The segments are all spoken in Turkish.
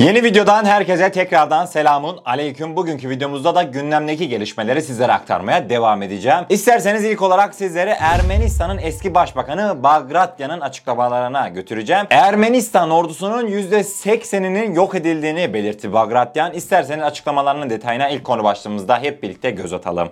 Yeni videodan herkese tekrardan selamun aleyküm. Bugünkü videomuzda da gündemdeki gelişmeleri sizlere aktarmaya devam edeceğim. İsterseniz ilk olarak sizleri Ermenistan'ın eski başbakanı Bagratyan'ın açıklamalarına götüreceğim. Ermenistan ordusunun %80'inin yok edildiğini belirtti Bagratyan. İsterseniz açıklamalarının detayına ilk konu başlığımızda hep birlikte göz atalım.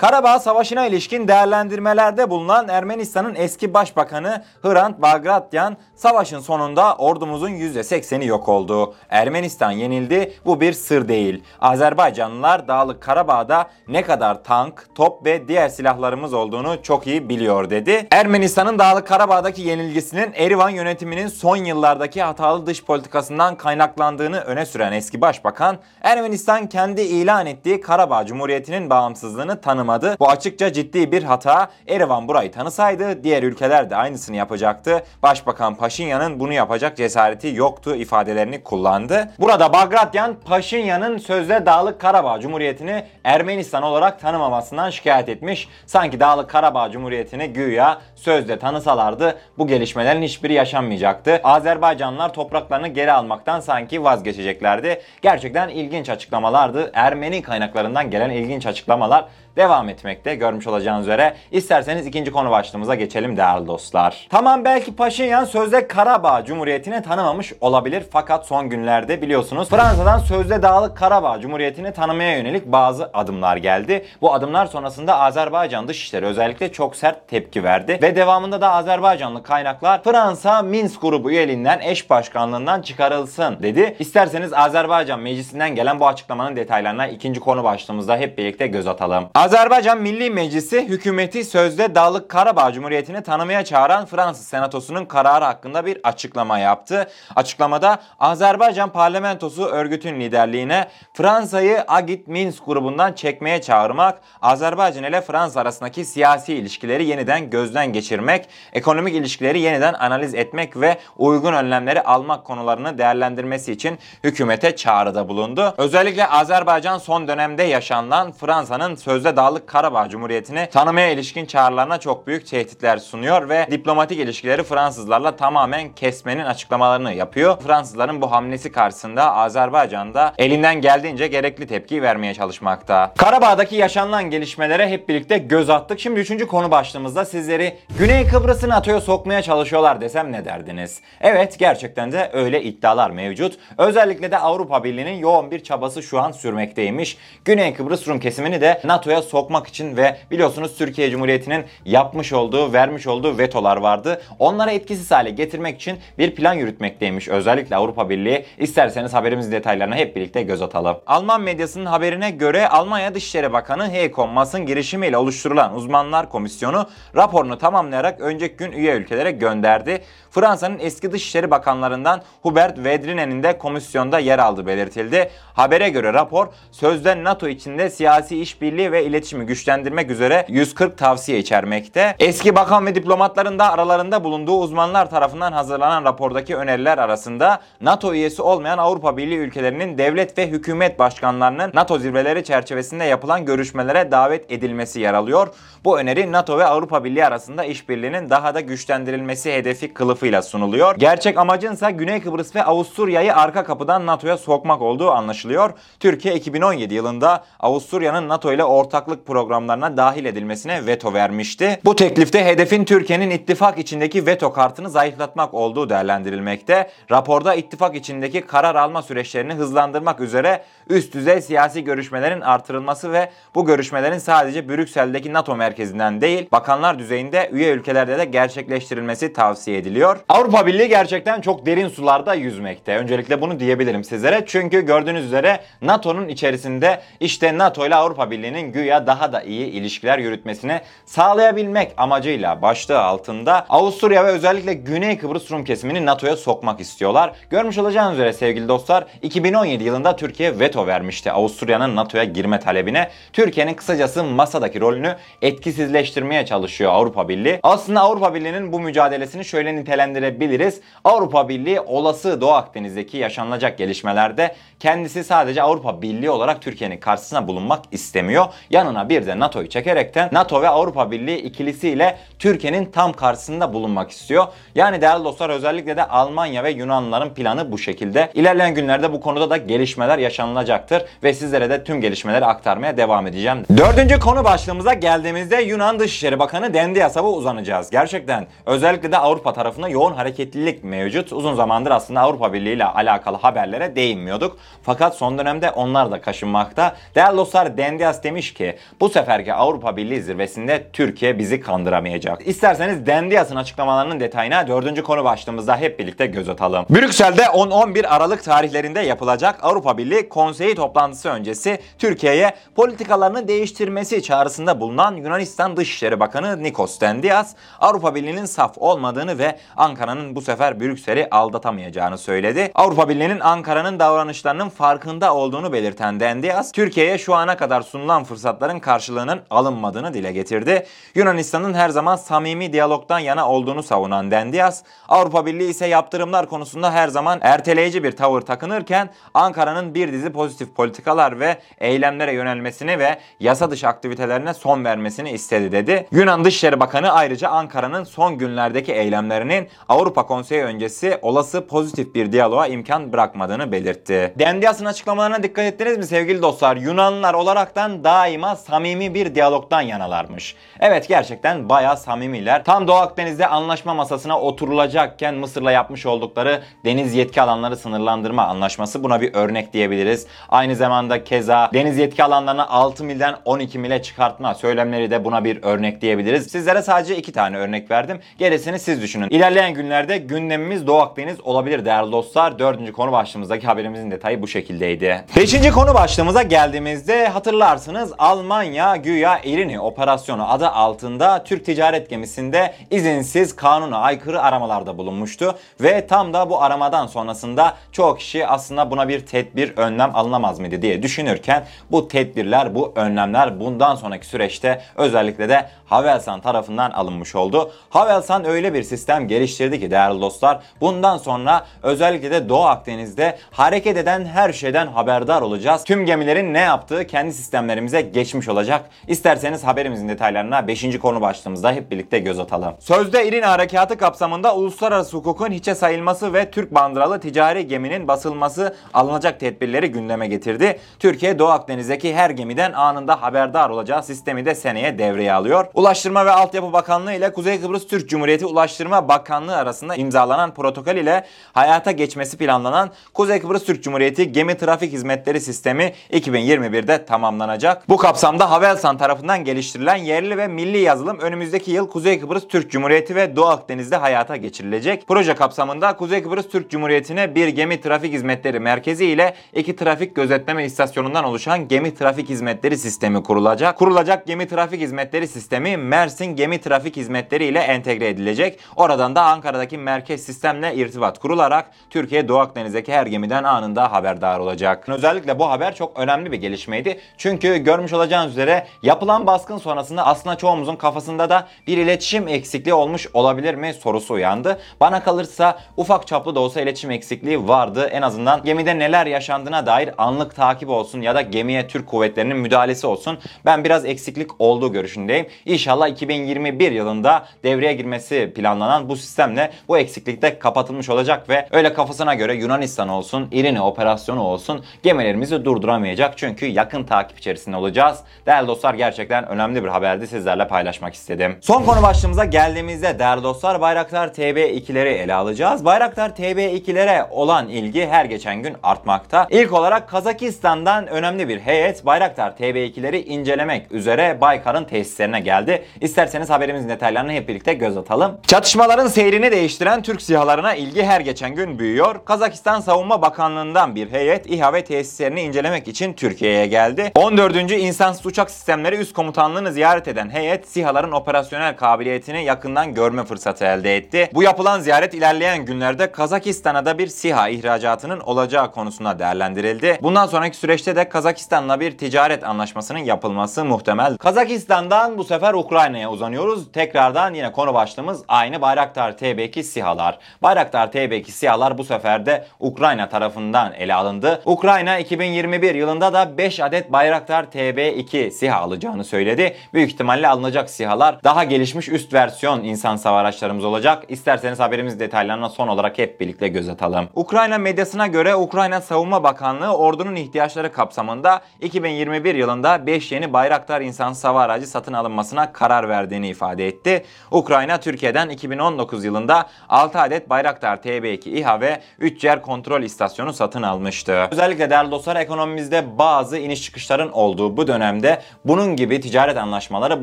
Karabağ Savaşı'na ilişkin değerlendirmelerde bulunan Ermenistan'ın eski başbakanı Hrant Bagratyan, savaşın sonunda ordumuzun %80'i yok oldu. Ermenistan yenildi, bu bir sır değil. Azerbaycanlılar Dağlık Karabağ'da ne kadar tank, top ve diğer silahlarımız olduğunu çok iyi biliyor dedi. Ermenistan'ın Dağlık Karabağ'daki yenilgisinin Erivan yönetiminin son yıllardaki hatalı dış politikasından kaynaklandığını öne süren eski başbakan, Ermenistan kendi ilan ettiği Karabağ Cumhuriyeti'nin bağımsızlığını tanımadı. Bu açıkça ciddi bir hata. Erivan burayı tanısaydı diğer ülkeler de aynısını yapacaktı. Başbakan Paşinyan'ın bunu yapacak cesareti yoktu ifadelerini kullandı. Burada Bagratyan Paşinyan'ın sözde Dağlık Karabağ Cumhuriyeti'ni Ermenistan olarak tanımamasından şikayet etmiş. Sanki Dağlık Karabağ Cumhuriyeti'ni güya sözde tanısalardı bu gelişmelerin hiçbiri yaşanmayacaktı. Azerbaycanlılar topraklarını geri almaktan sanki vazgeçeceklerdi. Gerçekten ilginç açıklamalardı. Ermeni kaynaklarından gelen ilginç açıklamalar devam etmekte görmüş olacağınız üzere. İsterseniz ikinci konu başlığımıza geçelim değerli dostlar. Tamam belki Paşinyan sözde Karabağ Cumhuriyeti'ni tanımamış olabilir fakat son günlerde biliyorsunuz Fransa'dan sözde Dağlık Karabağ Cumhuriyeti'ni tanımaya yönelik bazı adımlar geldi. Bu adımlar sonrasında Azerbaycan Dışişleri özellikle çok sert tepki verdi ve devamında da Azerbaycanlı kaynaklar Fransa Minsk grubu üyeliğinden eş başkanlığından çıkarılsın dedi. İsterseniz Azerbaycan Meclisi'nden gelen bu açıklamanın detaylarına ikinci konu başlığımızda hep birlikte göz atalım. Azerbaycan Milli Meclisi hükümeti sözde Dağlık Karabağ Cumhuriyeti'ni tanımaya çağıran Fransız Senatosu'nun kararı hakkında bir açıklama yaptı. Açıklamada Azerbaycan Parlamentosu örgütün liderliğine Fransa'yı Agit Minsk grubundan çekmeye çağırmak, Azerbaycan ile Fransa arasındaki siyasi ilişkileri yeniden gözden geçirmek, ekonomik ilişkileri yeniden analiz etmek ve uygun önlemleri almak konularını değerlendirmesi için hükümete çağrıda bulundu. Özellikle Azerbaycan son dönemde yaşanılan Fransa'nın sözde Dağlık Karabağ Cumhuriyeti'ni tanımaya ilişkin çağrılarına çok büyük tehditler sunuyor ve diplomatik ilişkileri Fransızlarla tamamen kesmenin açıklamalarını yapıyor. Fransızların bu hamlesi karşısında Azerbaycan'da elinden geldiğince gerekli tepki vermeye çalışmakta. Karabağ'daki yaşanılan gelişmelere hep birlikte göz attık. Şimdi üçüncü konu başlığımızda sizleri Güney Kıbrıs'ı NATO'ya sokmaya çalışıyorlar desem ne derdiniz? Evet gerçekten de öyle iddialar mevcut. Özellikle de Avrupa Birliği'nin yoğun bir çabası şu an sürmekteymiş. Güney Kıbrıs Rum kesimini de NATO'ya sokmak için ve biliyorsunuz Türkiye Cumhuriyeti'nin yapmış olduğu, vermiş olduğu vetolar vardı. Onları etkisiz hale getirmek için bir plan yürütmekteymiş özellikle Avrupa Birliği. İsterseniz haberimizin detaylarına hep birlikte göz atalım. Alman medyasının haberine göre Almanya Dışişleri Bakanı Heiko Maas'ın girişimiyle oluşturulan uzmanlar komisyonu raporunu tamamlayarak önceki gün üye ülkelere gönderdi. Fransa'nın eski Dışişleri Bakanlarından Hubert Vedrine'nin de komisyonda yer aldığı belirtildi. Habere göre rapor sözde NATO içinde siyasi işbirliği ve iletişimi güçlendirmek üzere 140 tavsiye içermekte. Eski bakan ve diplomatların da aralarında bulunduğu uzmanlar tarafından hazırlanan rapordaki öneriler arasında NATO üyesi olmayan Avrupa Birliği ülkelerinin devlet ve hükümet başkanlarının NATO zirveleri çerçevesinde yapılan görüşmelere davet edilmesi yer alıyor. Bu öneri NATO ve Avrupa Birliği arasında işbirliğinin daha da güçlendirilmesi hedefi kılıfıyla sunuluyor. Gerçek amacınsa Güney Kıbrıs ve Avusturya'yı arka kapıdan NATO'ya sokmak olduğu anlaşılıyor. Türkiye 2017 yılında Avusturya'nın NATO ile ortaklık programlarına dahil edilmesine veto vermişti. Bu teklifte hedefin Türkiye'nin ittifak içindeki veto kartını zayıflatmak olduğu değerlendirilmekte. Raporda ittifak içindeki karar alma süreçlerini hızlandırmak üzere üst düzey siyasi görüşmelerin artırılması ve bu görüşmelerin sadece Brüksel'deki NATO merkezinden değil, bakanlar düzeyinde üye ülkelerde de gerçekleştirilmesi tavsiye ediliyor. Avrupa Birliği gerçekten çok derin sularda yüzmekte. Öncelikle bunu diyebilirim sizlere. Çünkü gördüğünüz üzere NATO'nun içerisinde işte NATO ile Avrupa Birliği'nin güya daha da iyi ilişkiler yürütmesini sağlayabilmek amacıyla başlığı altında Avusturya ve özellikle Güney Kıbrıs Rum kesimini NATO'ya sokmak istiyorlar. Görmüş olacağınız üzere sevgili dostlar 2017 yılında Türkiye veto vermişti Avusturya'nın NATO'ya girme talebine. Türkiye'nin kısacası masadaki rolünü etkisizleştirmeye çalışıyor Avrupa Birliği. Aslında Avrupa Birliği'nin bu mücadelesini şöyle nitelendirebiliriz. Avrupa Birliği olası Doğu Akdeniz'deki yaşanılacak gelişmelerde kendisi sadece Avrupa Birliği olarak Türkiye'nin karşısına bulunmak istemiyor. Ya yanına bir de NATO'yu çekerekten NATO ve Avrupa Birliği ikilisiyle Türkiye'nin tam karşısında bulunmak istiyor. Yani değerli dostlar özellikle de Almanya ve Yunanlıların planı bu şekilde. İlerleyen günlerde bu konuda da gelişmeler yaşanılacaktır ve sizlere de tüm gelişmeleri aktarmaya devam edeceğim. Dördüncü konu başlığımıza geldiğimizde Yunan Dışişleri Bakanı Dendias'a uzanacağız. Gerçekten özellikle de Avrupa tarafında yoğun hareketlilik mevcut. Uzun zamandır aslında Avrupa Birliği ile alakalı haberlere değinmiyorduk. Fakat son dönemde onlar da kaşınmakta. Değerli dostlar Dendias demiş ki bu seferki Avrupa Birliği zirvesinde Türkiye bizi kandıramayacak. İsterseniz Dendias'ın açıklamalarının detayına dördüncü konu başlığımızda hep birlikte göz atalım. Brüksel'de 10-11 Aralık tarihlerinde yapılacak Avrupa Birliği konseyi toplantısı öncesi Türkiye'ye politikalarını değiştirmesi çağrısında bulunan Yunanistan Dışişleri Bakanı Nikos Dendias, Avrupa Birliği'nin saf olmadığını ve Ankara'nın bu sefer Brüksel'i aldatamayacağını söyledi. Avrupa Birliği'nin Ankara'nın davranışlarının farkında olduğunu belirten Dendias, Türkiye'ye şu ana kadar sunulan fırsatların karşılığının alınmadığını dile getirdi. Yunanistan'ın her zaman samimi diyalogdan yana olduğunu savunan Dendias, Avrupa Birliği ise yaptırımlar konusunda her zaman erteleyici bir tavır takınırken Ankara'nın bir dizi pozitif politikalar ve eylemlere yönelmesini ve yasa dışı aktivitelerine son vermesini istedi dedi. Yunan Dışişleri Bakanı ayrıca Ankara'nın son günlerdeki eylemlerinin Avrupa Konseyi öncesi olası pozitif bir diyaloğa imkan bırakmadığını belirtti. Dendias'ın açıklamalarına dikkat ettiniz mi sevgili dostlar? Yunanlılar olaraktan daima samimi bir diyalogdan yanalarmış. Evet gerçekten bayağı samimiler. Tam Doğu Akdeniz'de anlaşma masasına oturulacakken Mısır'la yapmış oldukları deniz yetki alanları sınırlandırma anlaşması buna bir örnek diyebiliriz. Aynı zamanda keza deniz yetki alanlarını 6 milden 12 mile çıkartma söylemleri de buna bir örnek diyebiliriz. Sizlere sadece iki tane örnek verdim. Gerisini siz düşünün. İlerleyen günlerde gündemimiz Doğu Akdeniz olabilir değerli dostlar. Dördüncü konu başlığımızdaki haberimizin detayı bu şekildeydi. Beşinci konu başlığımıza geldiğimizde hatırlarsınız Almanya güya Irini operasyonu adı altında Türk ticaret gemisinde izinsiz kanuna aykırı aramalarda bulunmuştu. Ve tam da bu aramadan sonrasında çoğu kişi aslında buna bir tedbir önlem alınamaz mıydı diye düşünürken bu tedbirler bu önlemler bundan sonraki süreçte özellikle de Havelsan tarafından alınmış oldu. Havelsan öyle bir sistem geliştirdi ki değerli dostlar bundan sonra özellikle de Doğu Akdeniz'de hareket eden her şeyden haberdar olacağız. Tüm gemilerin ne yaptığı kendi sistemlerimize geçmiş olacak. İsterseniz haberimizin detaylarına 5. konu başlığımızda hep birlikte göz atalım. Sözde İrin Harekatı kapsamında uluslararası hukukun hiçe sayılması ve Türk bandıralı ticari geminin basılması alınacak tedbirleri gündeme getirdi. Türkiye Doğu Akdeniz'deki her gemiden anında haberdar olacağı sistemi de seneye devreye alıyor. Ulaştırma ve Altyapı Bakanlığı ile Kuzey Kıbrıs Türk Cumhuriyeti Ulaştırma Bakanlığı arasında imzalanan protokol ile hayata geçmesi planlanan Kuzey Kıbrıs Türk Cumhuriyeti Gemi Trafik Hizmetleri Sistemi 2021'de tamamlanacak. Bu kapsamda Havelsan tarafından geliştirilen yerli ve milli yazılım önümüzdeki yıl Kuzey Kıbrıs Türk Cumhuriyeti ve Doğu Akdeniz'de hayata geçirilecek. Proje kapsamında Kuzey Kıbrıs Türk Cumhuriyeti'ne bir gemi trafik hizmetleri merkezi ile iki trafik gözetleme istasyonundan oluşan gemi trafik hizmetleri sistemi kurulacak. Kurulacak gemi trafik hizmetleri sistemi Mersin Gemi Trafik Hizmetleri ile entegre edilecek. Oradan da Ankara'daki merkez sistemle irtibat kurularak Türkiye Doğu Akdeniz'deki her gemiden anında haberdar olacak. Özellikle bu haber çok önemli bir gelişmeydi. Çünkü görmüş olacağınız üzere yapılan baskın sonrasında aslında çoğumuzun kafasında da bir iletişim eksikliği olmuş olabilir mi sorusu uyandı. Bana kalırsa ufak çaplı da olsa iletişim eksikliği vardı. En azından gemide neler yaşandığına dair anlık takip olsun ya da gemiye Türk kuvvetlerinin müdahalesi olsun. Ben biraz eksiklik olduğu görüşündeyim. İnşallah 2021 yılında devreye girmesi planlanan bu sistemle bu eksiklik de kapatılmış olacak ve öyle kafasına göre Yunanistan olsun, İrini operasyonu olsun gemilerimizi durduramayacak. Çünkü yakın takip içerisinde olacağız. Değerli dostlar gerçekten önemli bir haberdi sizlerle paylaşmak istedim. Son konu başlığımıza geldiğimizde değerli dostlar Bayraktar TB2'leri ele alacağız. Bayraktar TB2'lere olan ilgi her geçen gün artmakta. İlk olarak Kazakistan'dan önemli bir heyet Bayraktar TB2'leri incelemek üzere Baykar'ın tesislerine geldi. İsterseniz haberimizin detaylarını hep birlikte göz atalım. Çatışmaların seyrini değiştiren Türk SİHA'larına ilgi her geçen gün büyüyor. Kazakistan Savunma Bakanlığı'ndan bir heyet İHA ve tesislerini incelemek için Türkiye'ye geldi. 14. İnsansız Uçak Sistemleri Üst Komutanlığı'nı ziyaret eden heyet SİHA'ların operasyonel kabiliyetini yakından görme fırsatı elde etti. Bu yapılan ziyaret ilerleyen günlerde Kazakistan'a da bir SİHA ihracatının olacağı konusunda değerlendirildi. Bundan sonraki süreçte de Kazakistan'la bir ticaret anlaşmasının yapılması muhtemel. Kazakistan'dan bu sefer Ukrayna'ya uzanıyoruz. Tekrardan yine konu başlığımız aynı Bayraktar TB2 SİHA'lar. Bayraktar TB2 SİHA'lar bu sefer de Ukrayna tarafından ele alındı. Ukrayna 2021 yılında da 5 adet Bayraktar TB TB2 SİHA alacağını söyledi. Büyük ihtimalle alınacak SİHA'lar daha gelişmiş üst versiyon insansız hava araçlarımız olacak. İsterseniz haberimiz detaylarına son olarak hep birlikte göz atalım. Ukrayna medyasına göre Ukrayna Savunma Bakanlığı ordunun ihtiyaçları kapsamında 2021 yılında 5 yeni Bayraktar insansız hava aracı satın alınmasına karar verdiğini ifade etti. Ukrayna Türkiye'den 2019 yılında 6 adet Bayraktar TB2 İHA ve 3 yer kontrol istasyonu satın almıştı. Özellikle değerli dostlar ekonomimizde bazı iniş çıkışların olduğu bu dönemde bunun gibi ticaret anlaşmaları,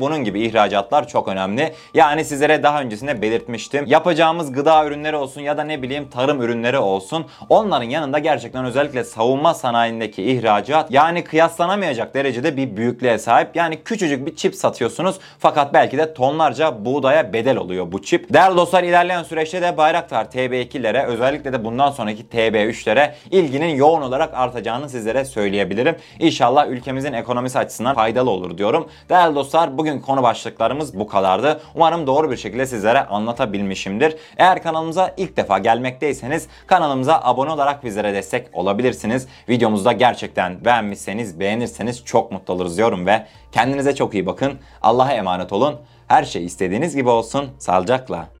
bunun gibi ihracatlar çok önemli. Yani sizlere daha öncesinde belirtmiştim. Yapacağımız gıda ürünleri olsun ya da ne bileyim tarım ürünleri olsun. Onların yanında gerçekten özellikle savunma sanayindeki ihracat yani kıyaslanamayacak derecede bir büyüklüğe sahip. Yani küçücük bir çip satıyorsunuz fakat belki de tonlarca buğdaya bedel oluyor bu çip. Değerli dostlar ilerleyen süreçte de Bayraktar TB2'lere özellikle de bundan sonraki TB3'lere ilginin yoğun olarak artacağını sizlere söyleyebilirim. İnşallah ülkemizin ekonomisi açısından faydalı olur diyorum. Değerli dostlar bugün konu başlıklarımız bu kadardı. Umarım doğru bir şekilde sizlere anlatabilmişimdir. Eğer kanalımıza ilk defa gelmekteyseniz kanalımıza abone olarak bizlere destek olabilirsiniz. Videomuzda gerçekten beğenmişseniz, beğenirseniz çok mutlu oluruz diyorum ve kendinize çok iyi bakın. Allah'a emanet olun. Her şey istediğiniz gibi olsun. Sağlıcakla.